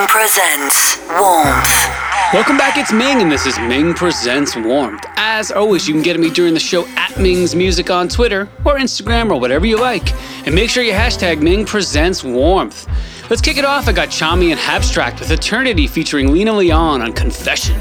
Ming presents Warmth. Welcome back, it's Ming, and this is Ming Presents Warmth. As always, you can get me during the show at Ming's Music on Twitter or Instagram or whatever you like. And make sure you hashtag Ming Presents Warmth. Let's kick it off. I got Tchami and Habstrakt with Eternity featuring Lena Leon on Confession.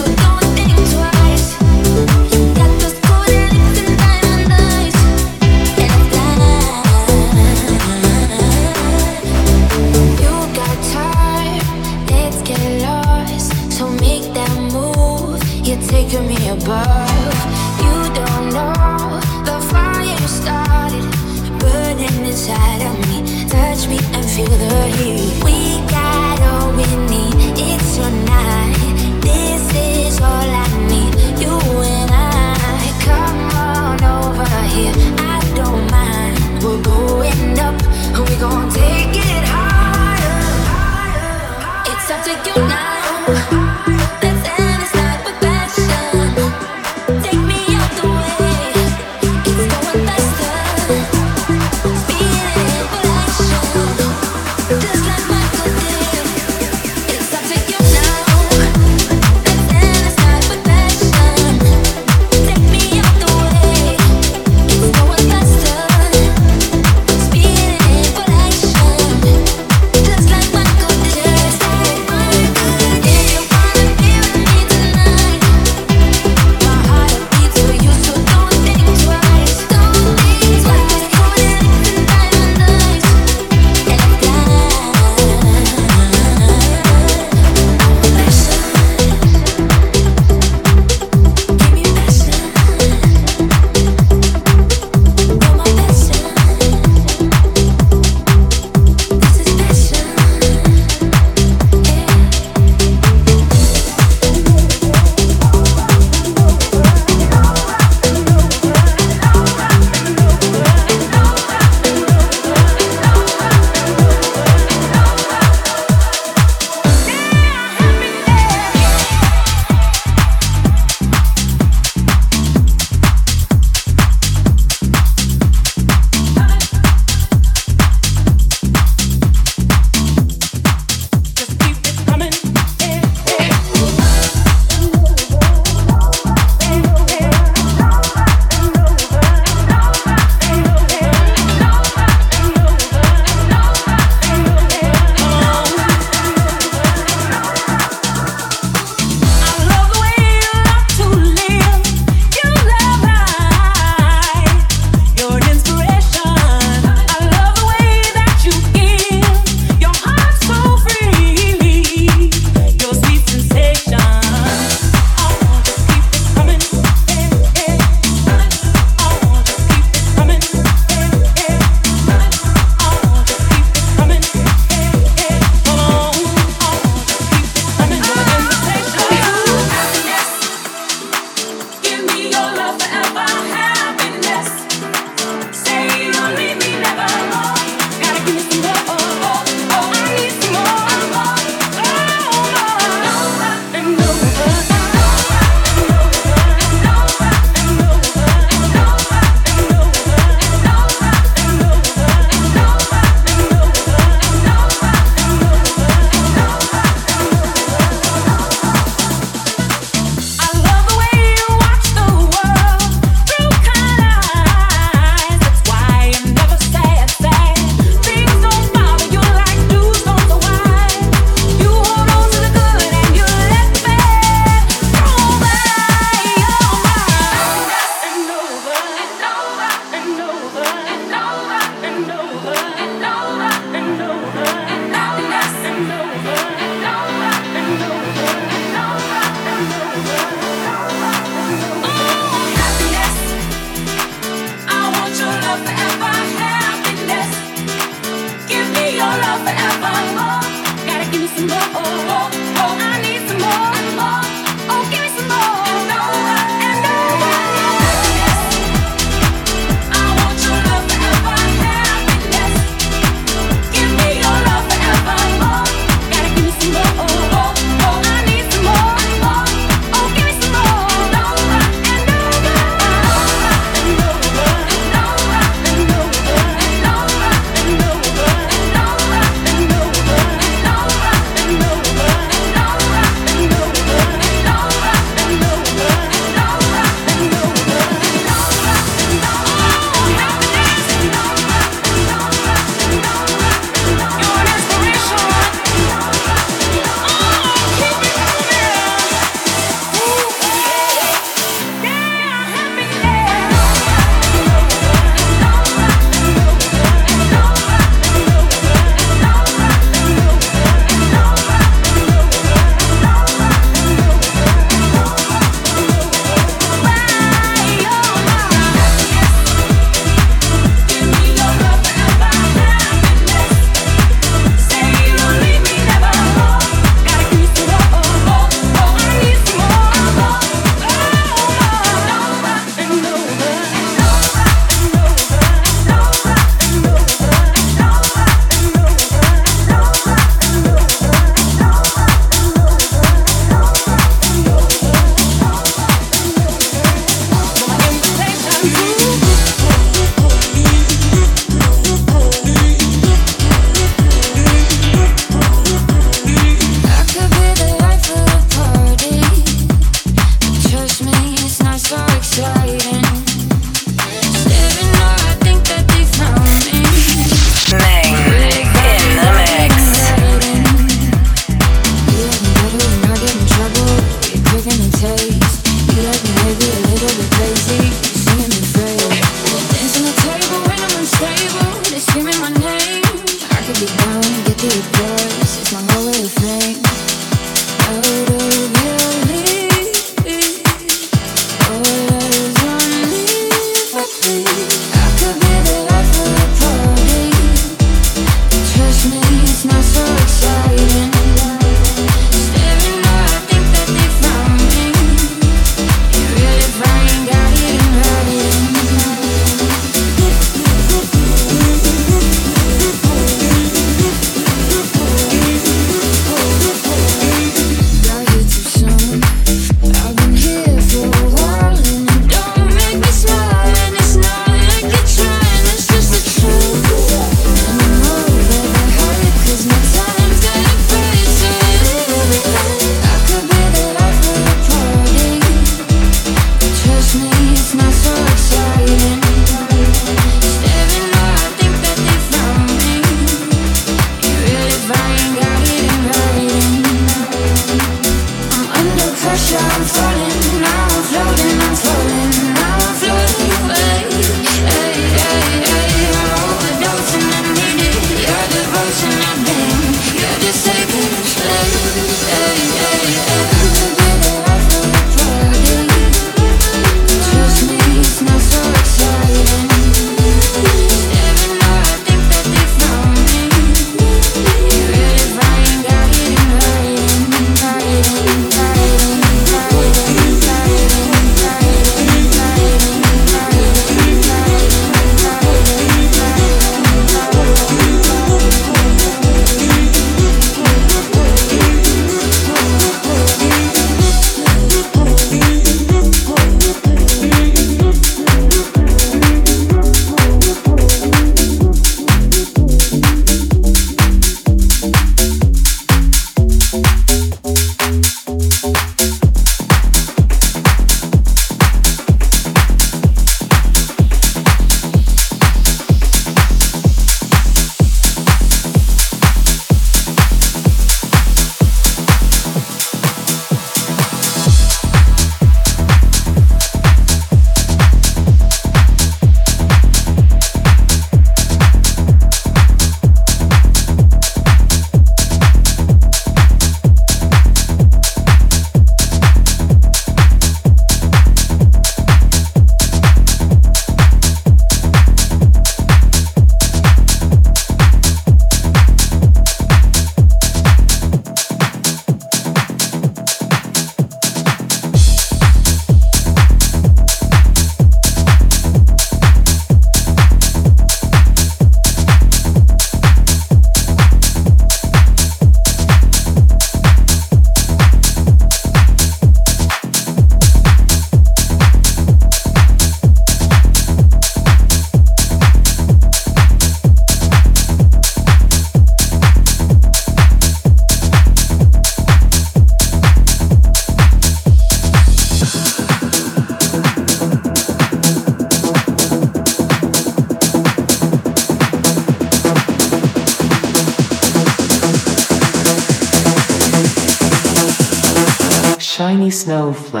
snowflake.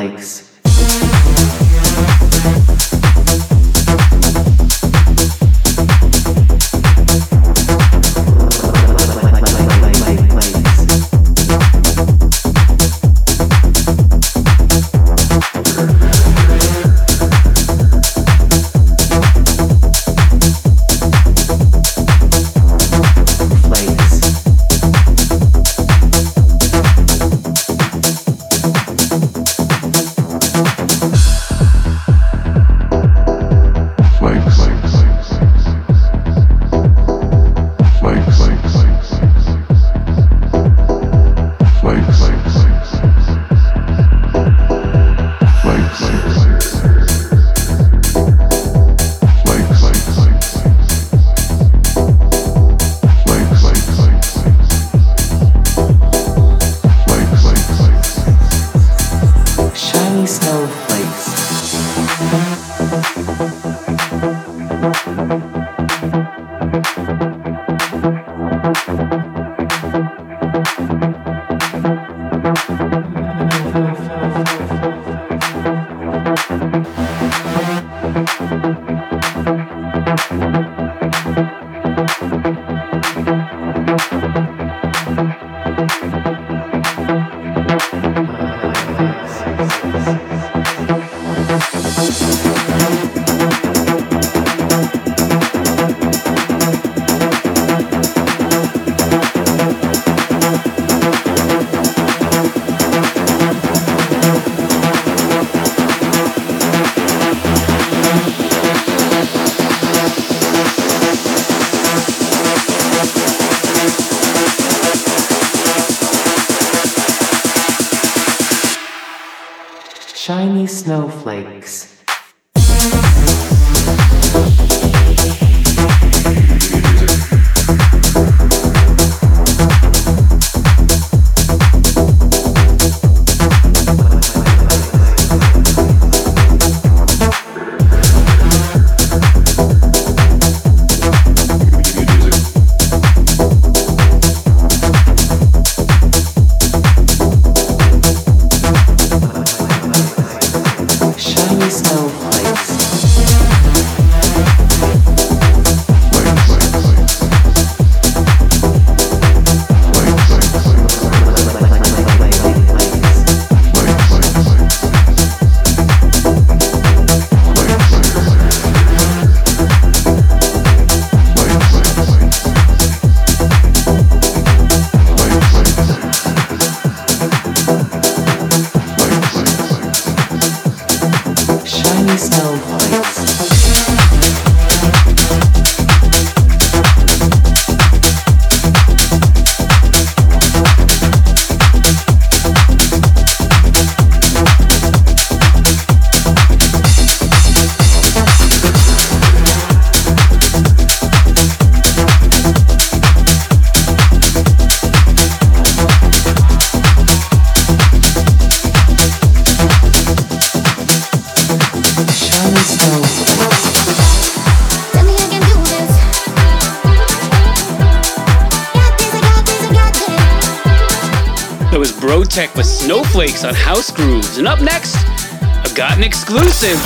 Shiny snowflakes. Snowflakes on House Grooves. And up next, I've got an exclusive.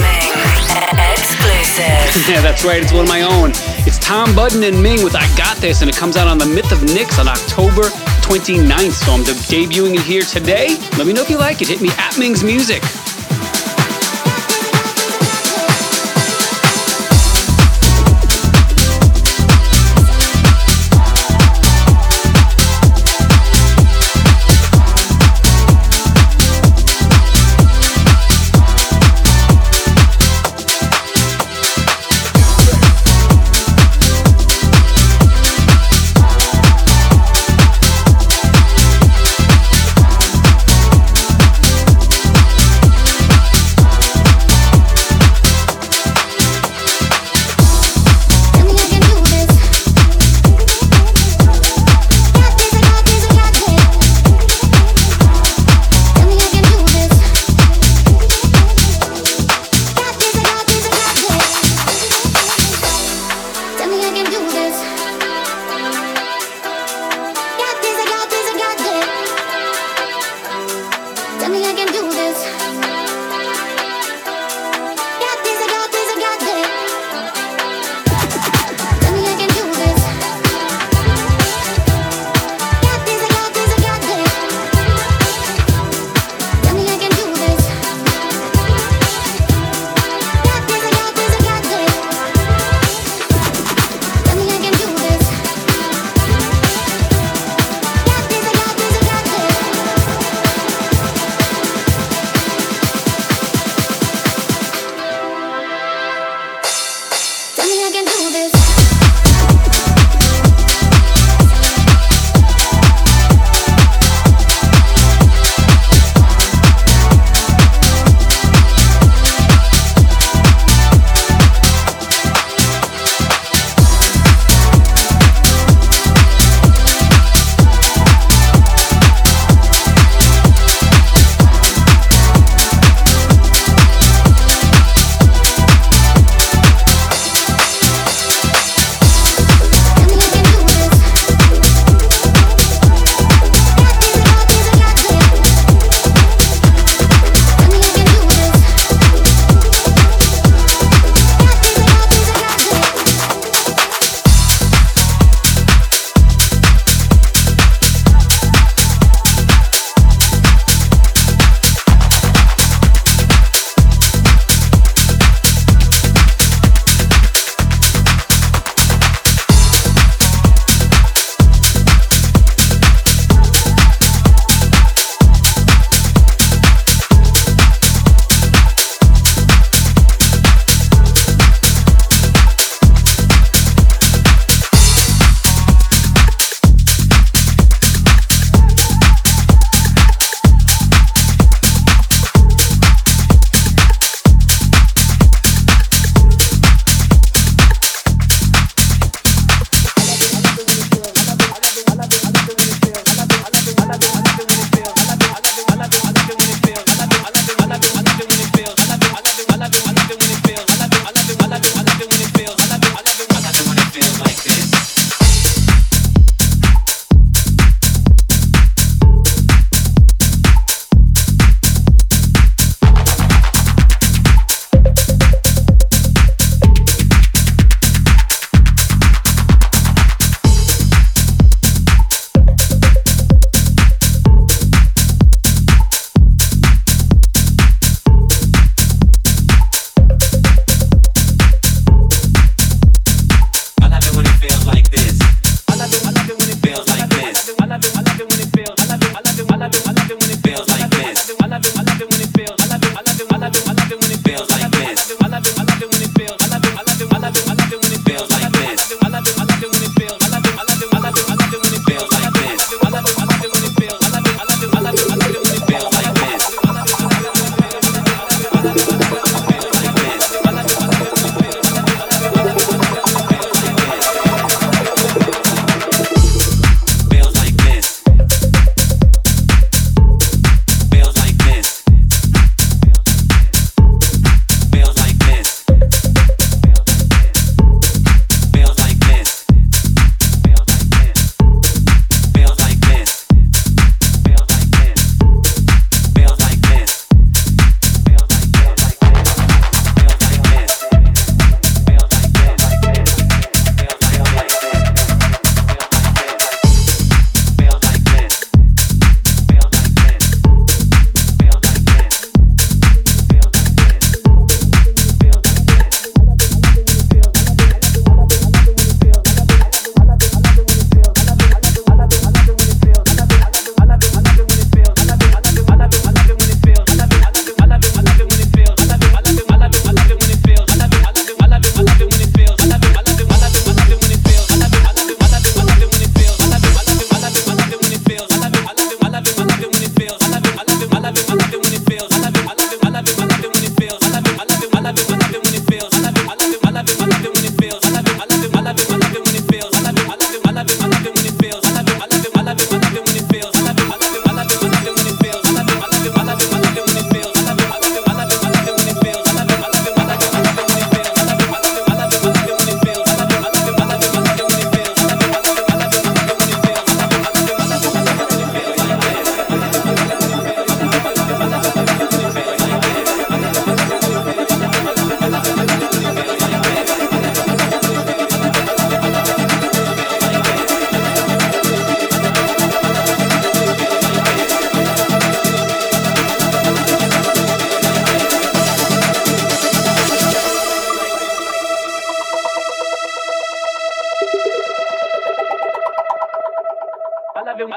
Ming exclusive. yeah, that's right. It's one of my own. It's Tom Budden and Ming with I Got This, and it comes out on the Myth of Nix on October 29th. So I'm debuting it here today. Let me know if you like it. Hit me at Ming's Music.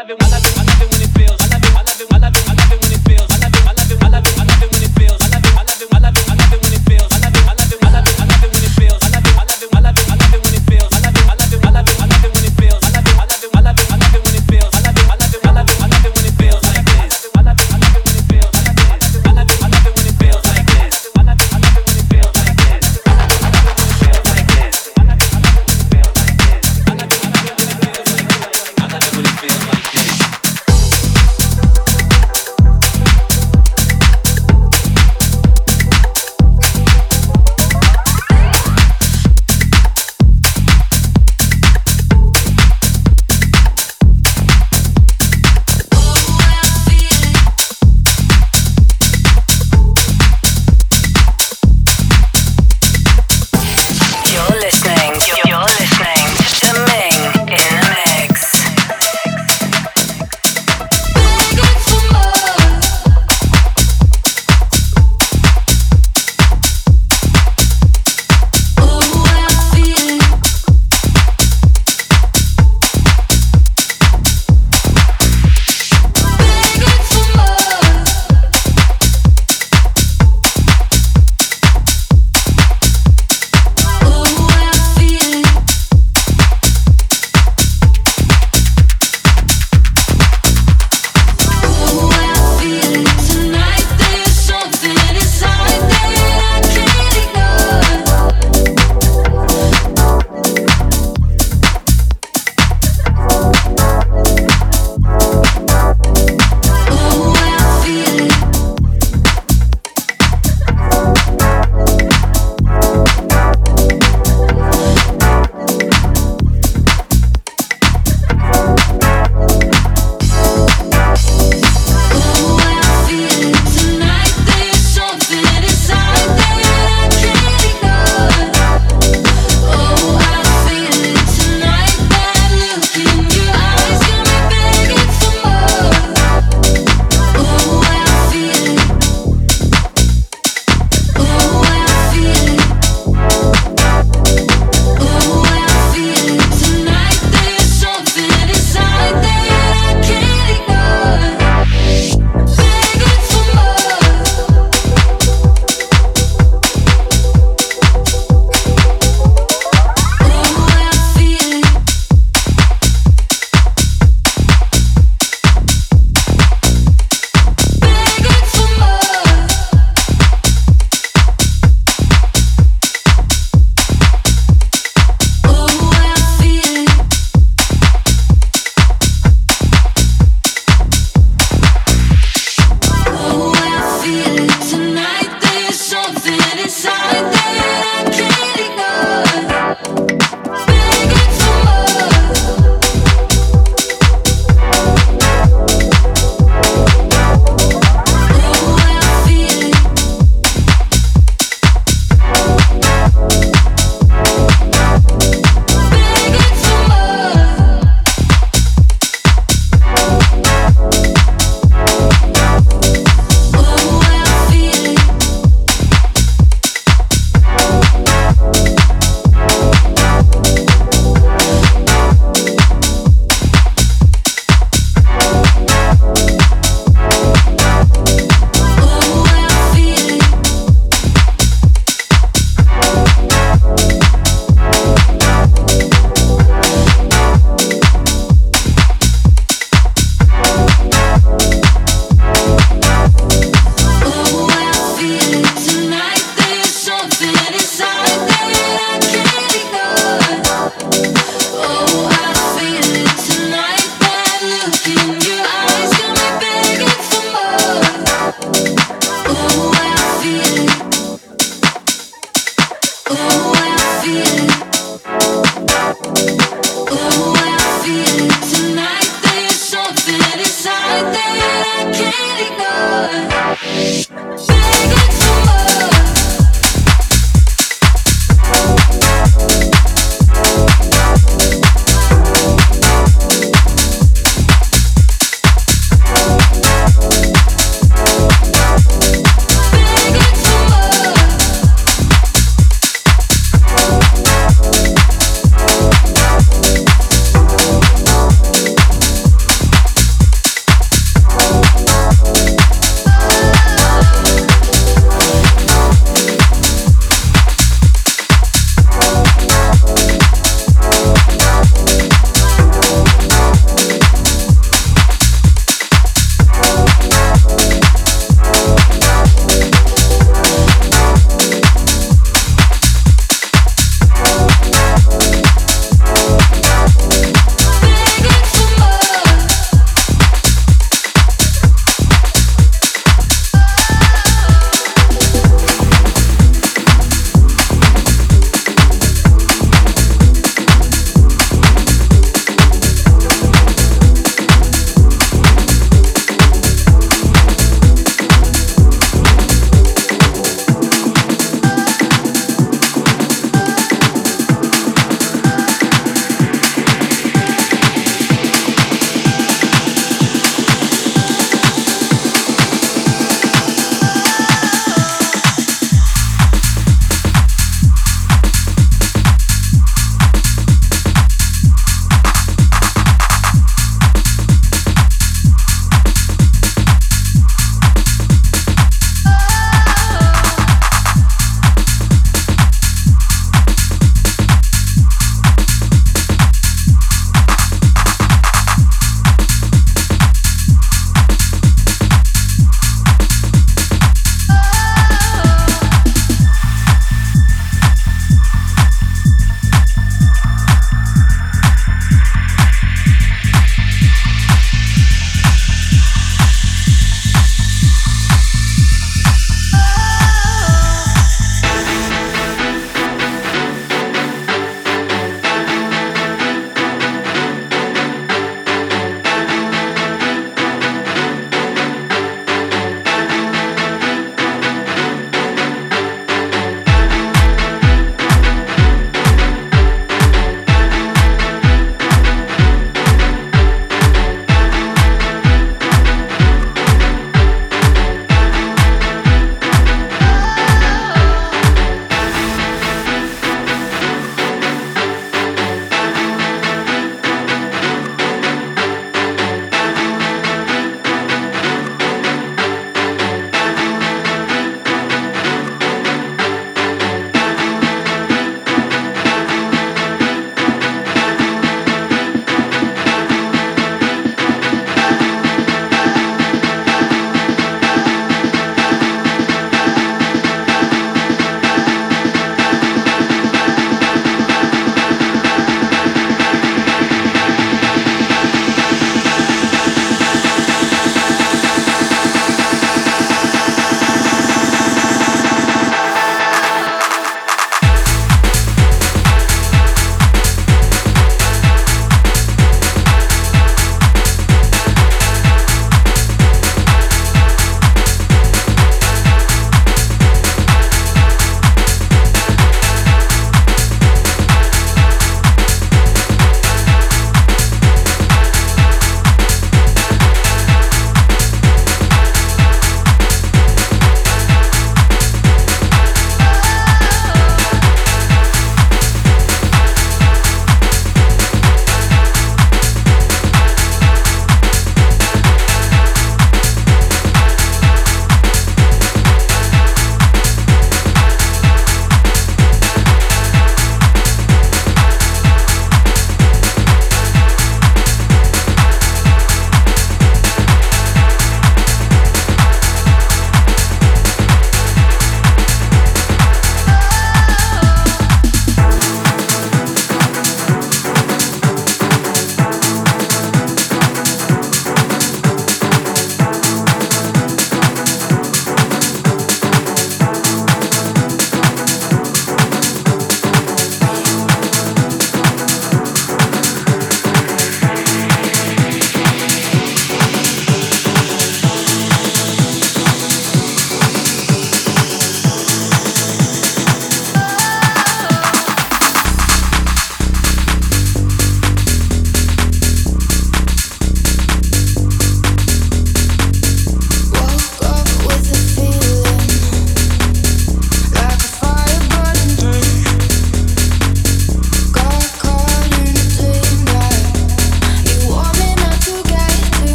I'm been, I've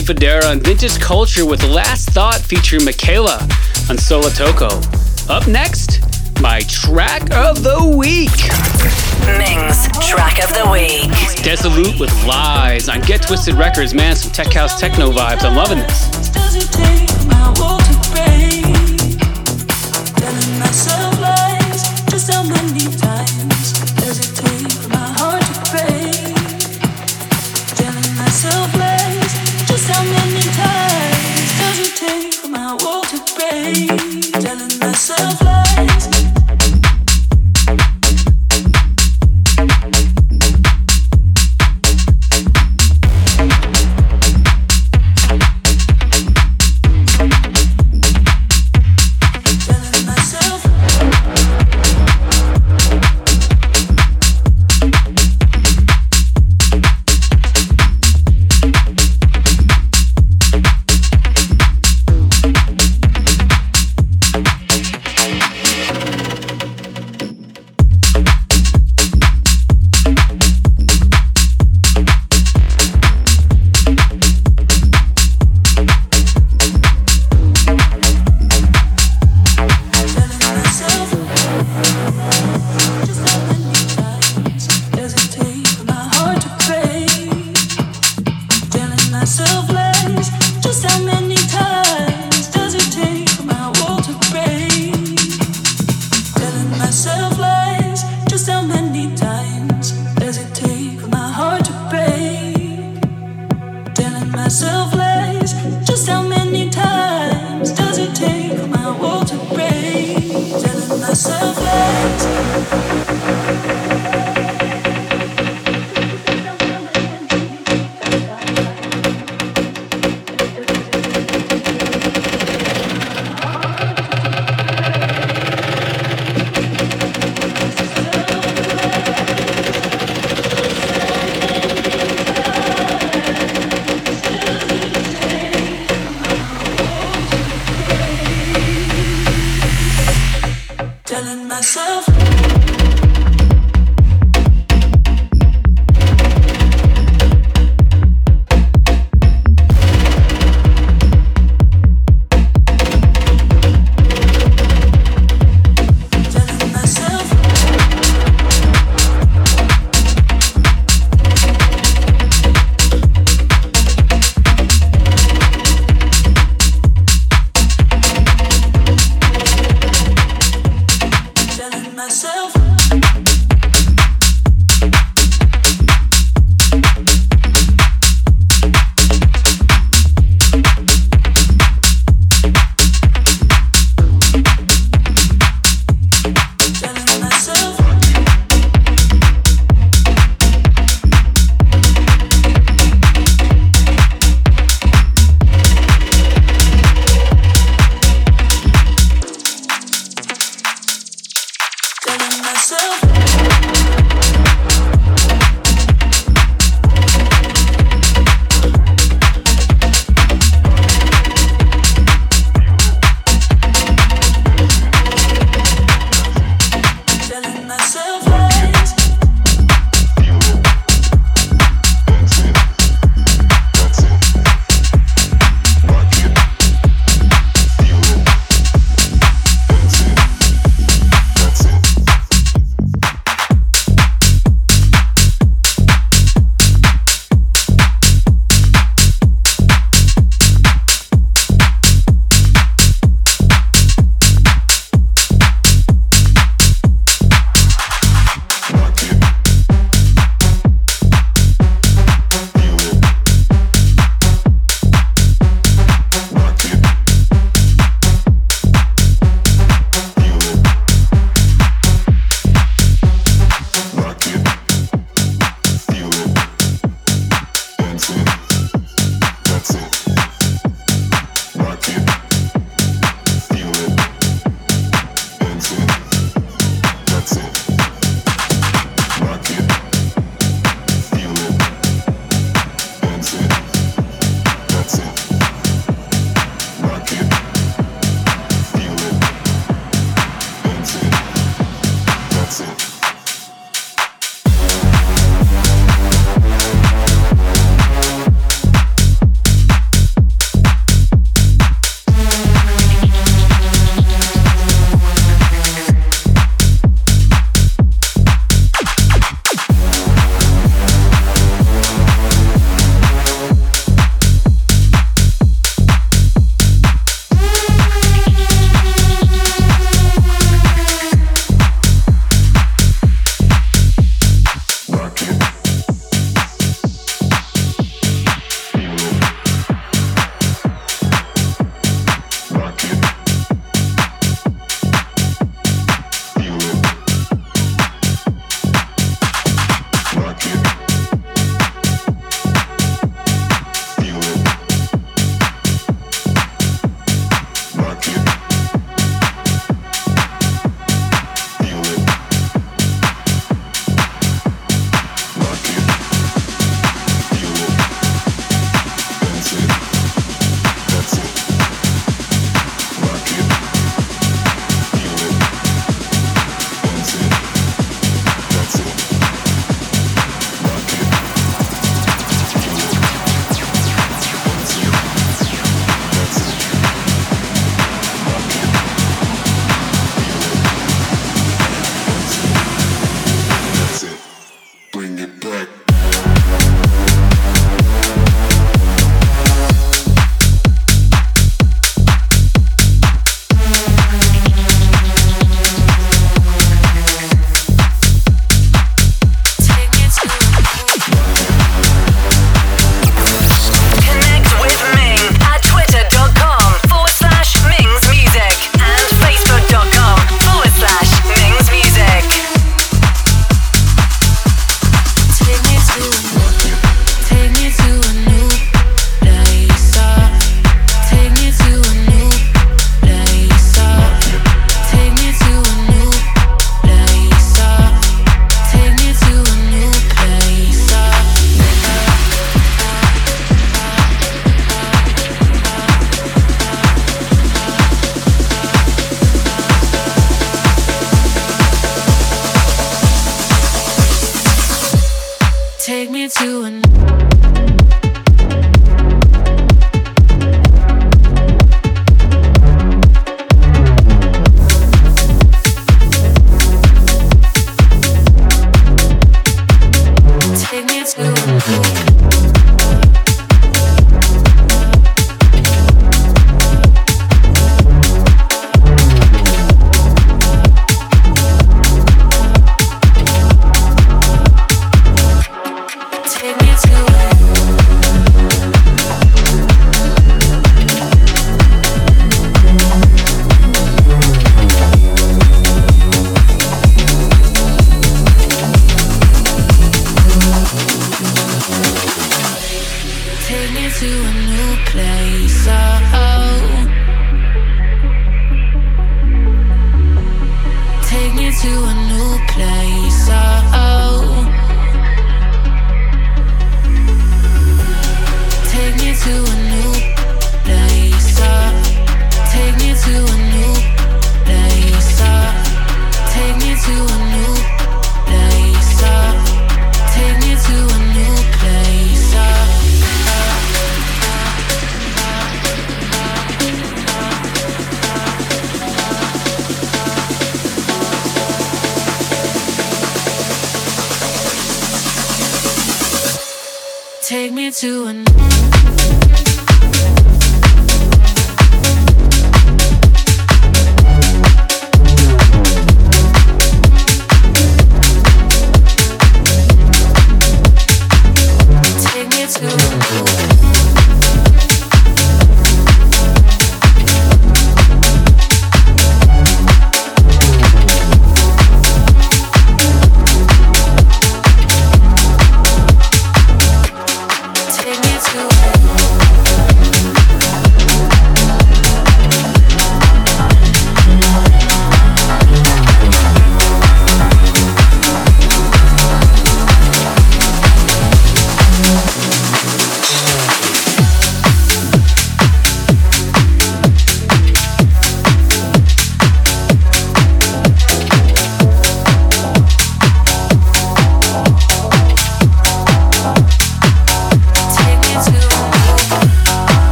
Tony Federa on Vintage Culture with Last Thought featuring Michaela on Solotoko. Up next, my track of the week. Ming's track of the week. Desolute with Lies on Get Twisted Records. Man, some tech house techno vibes. I'm loving this. afraid, telling myself love.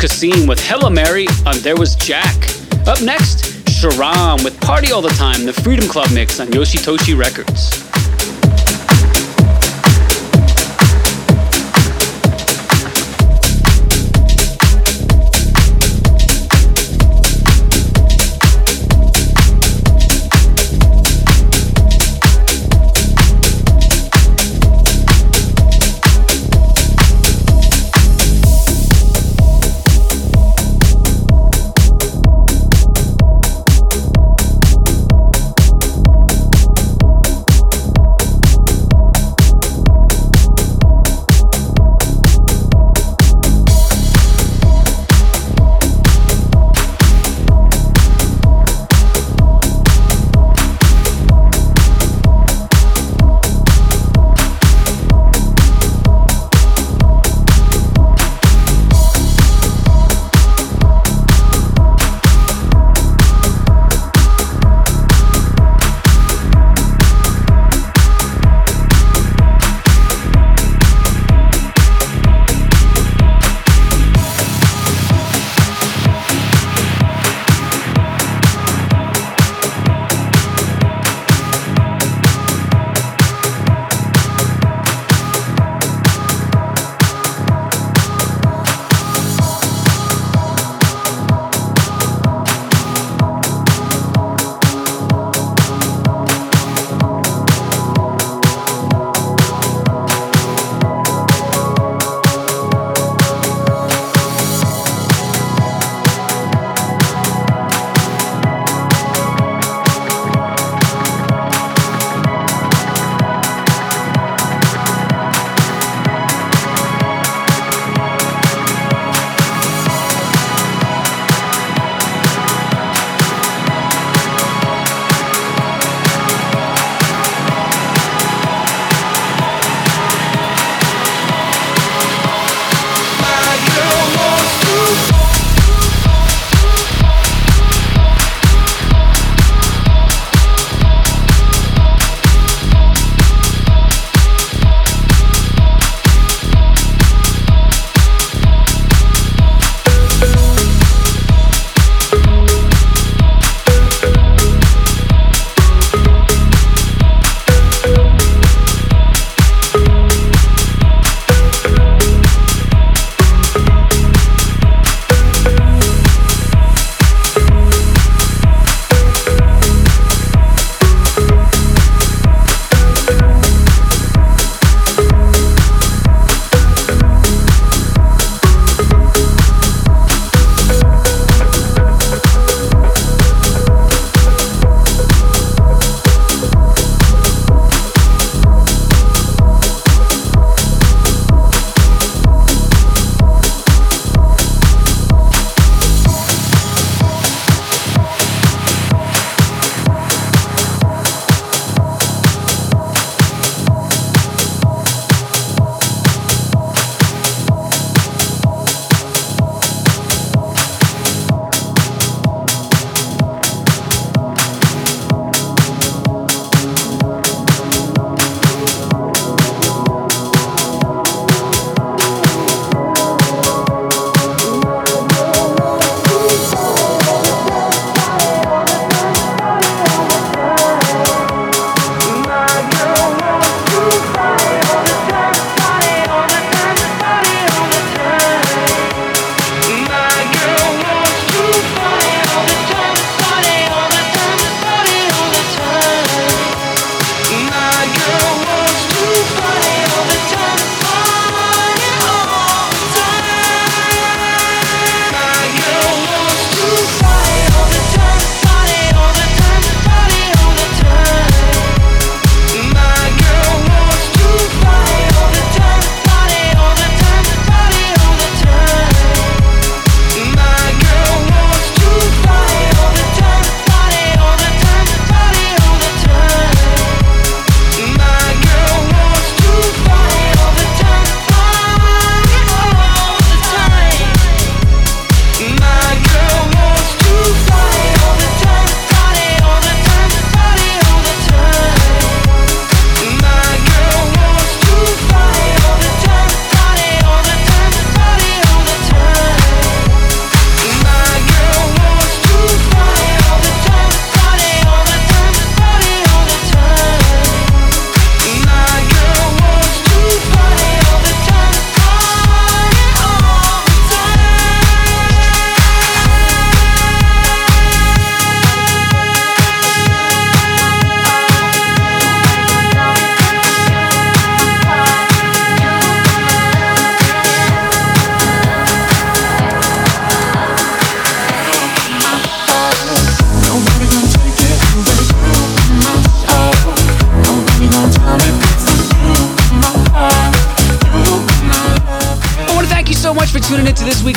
Kasim with Hello Mary on There Was Jack. Up next, Sharam with Party All the Time, the Freedom Club mix on Yoshitoshi Records.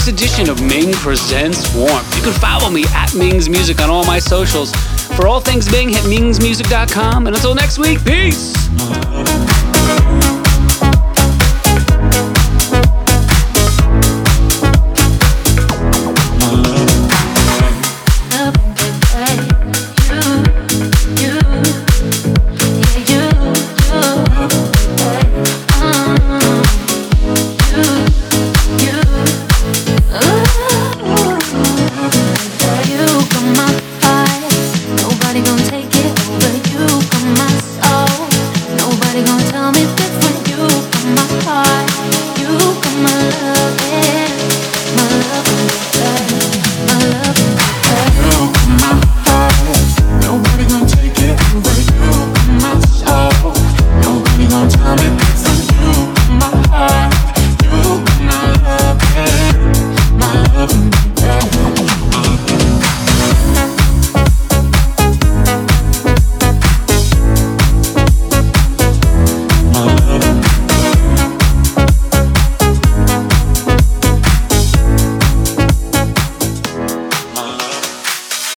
Week's edition of Ming Presents Warmth. You can follow me at Ming's Music on all my socials. For all things Ming, hit mingsmusic.com. And until next week, peace!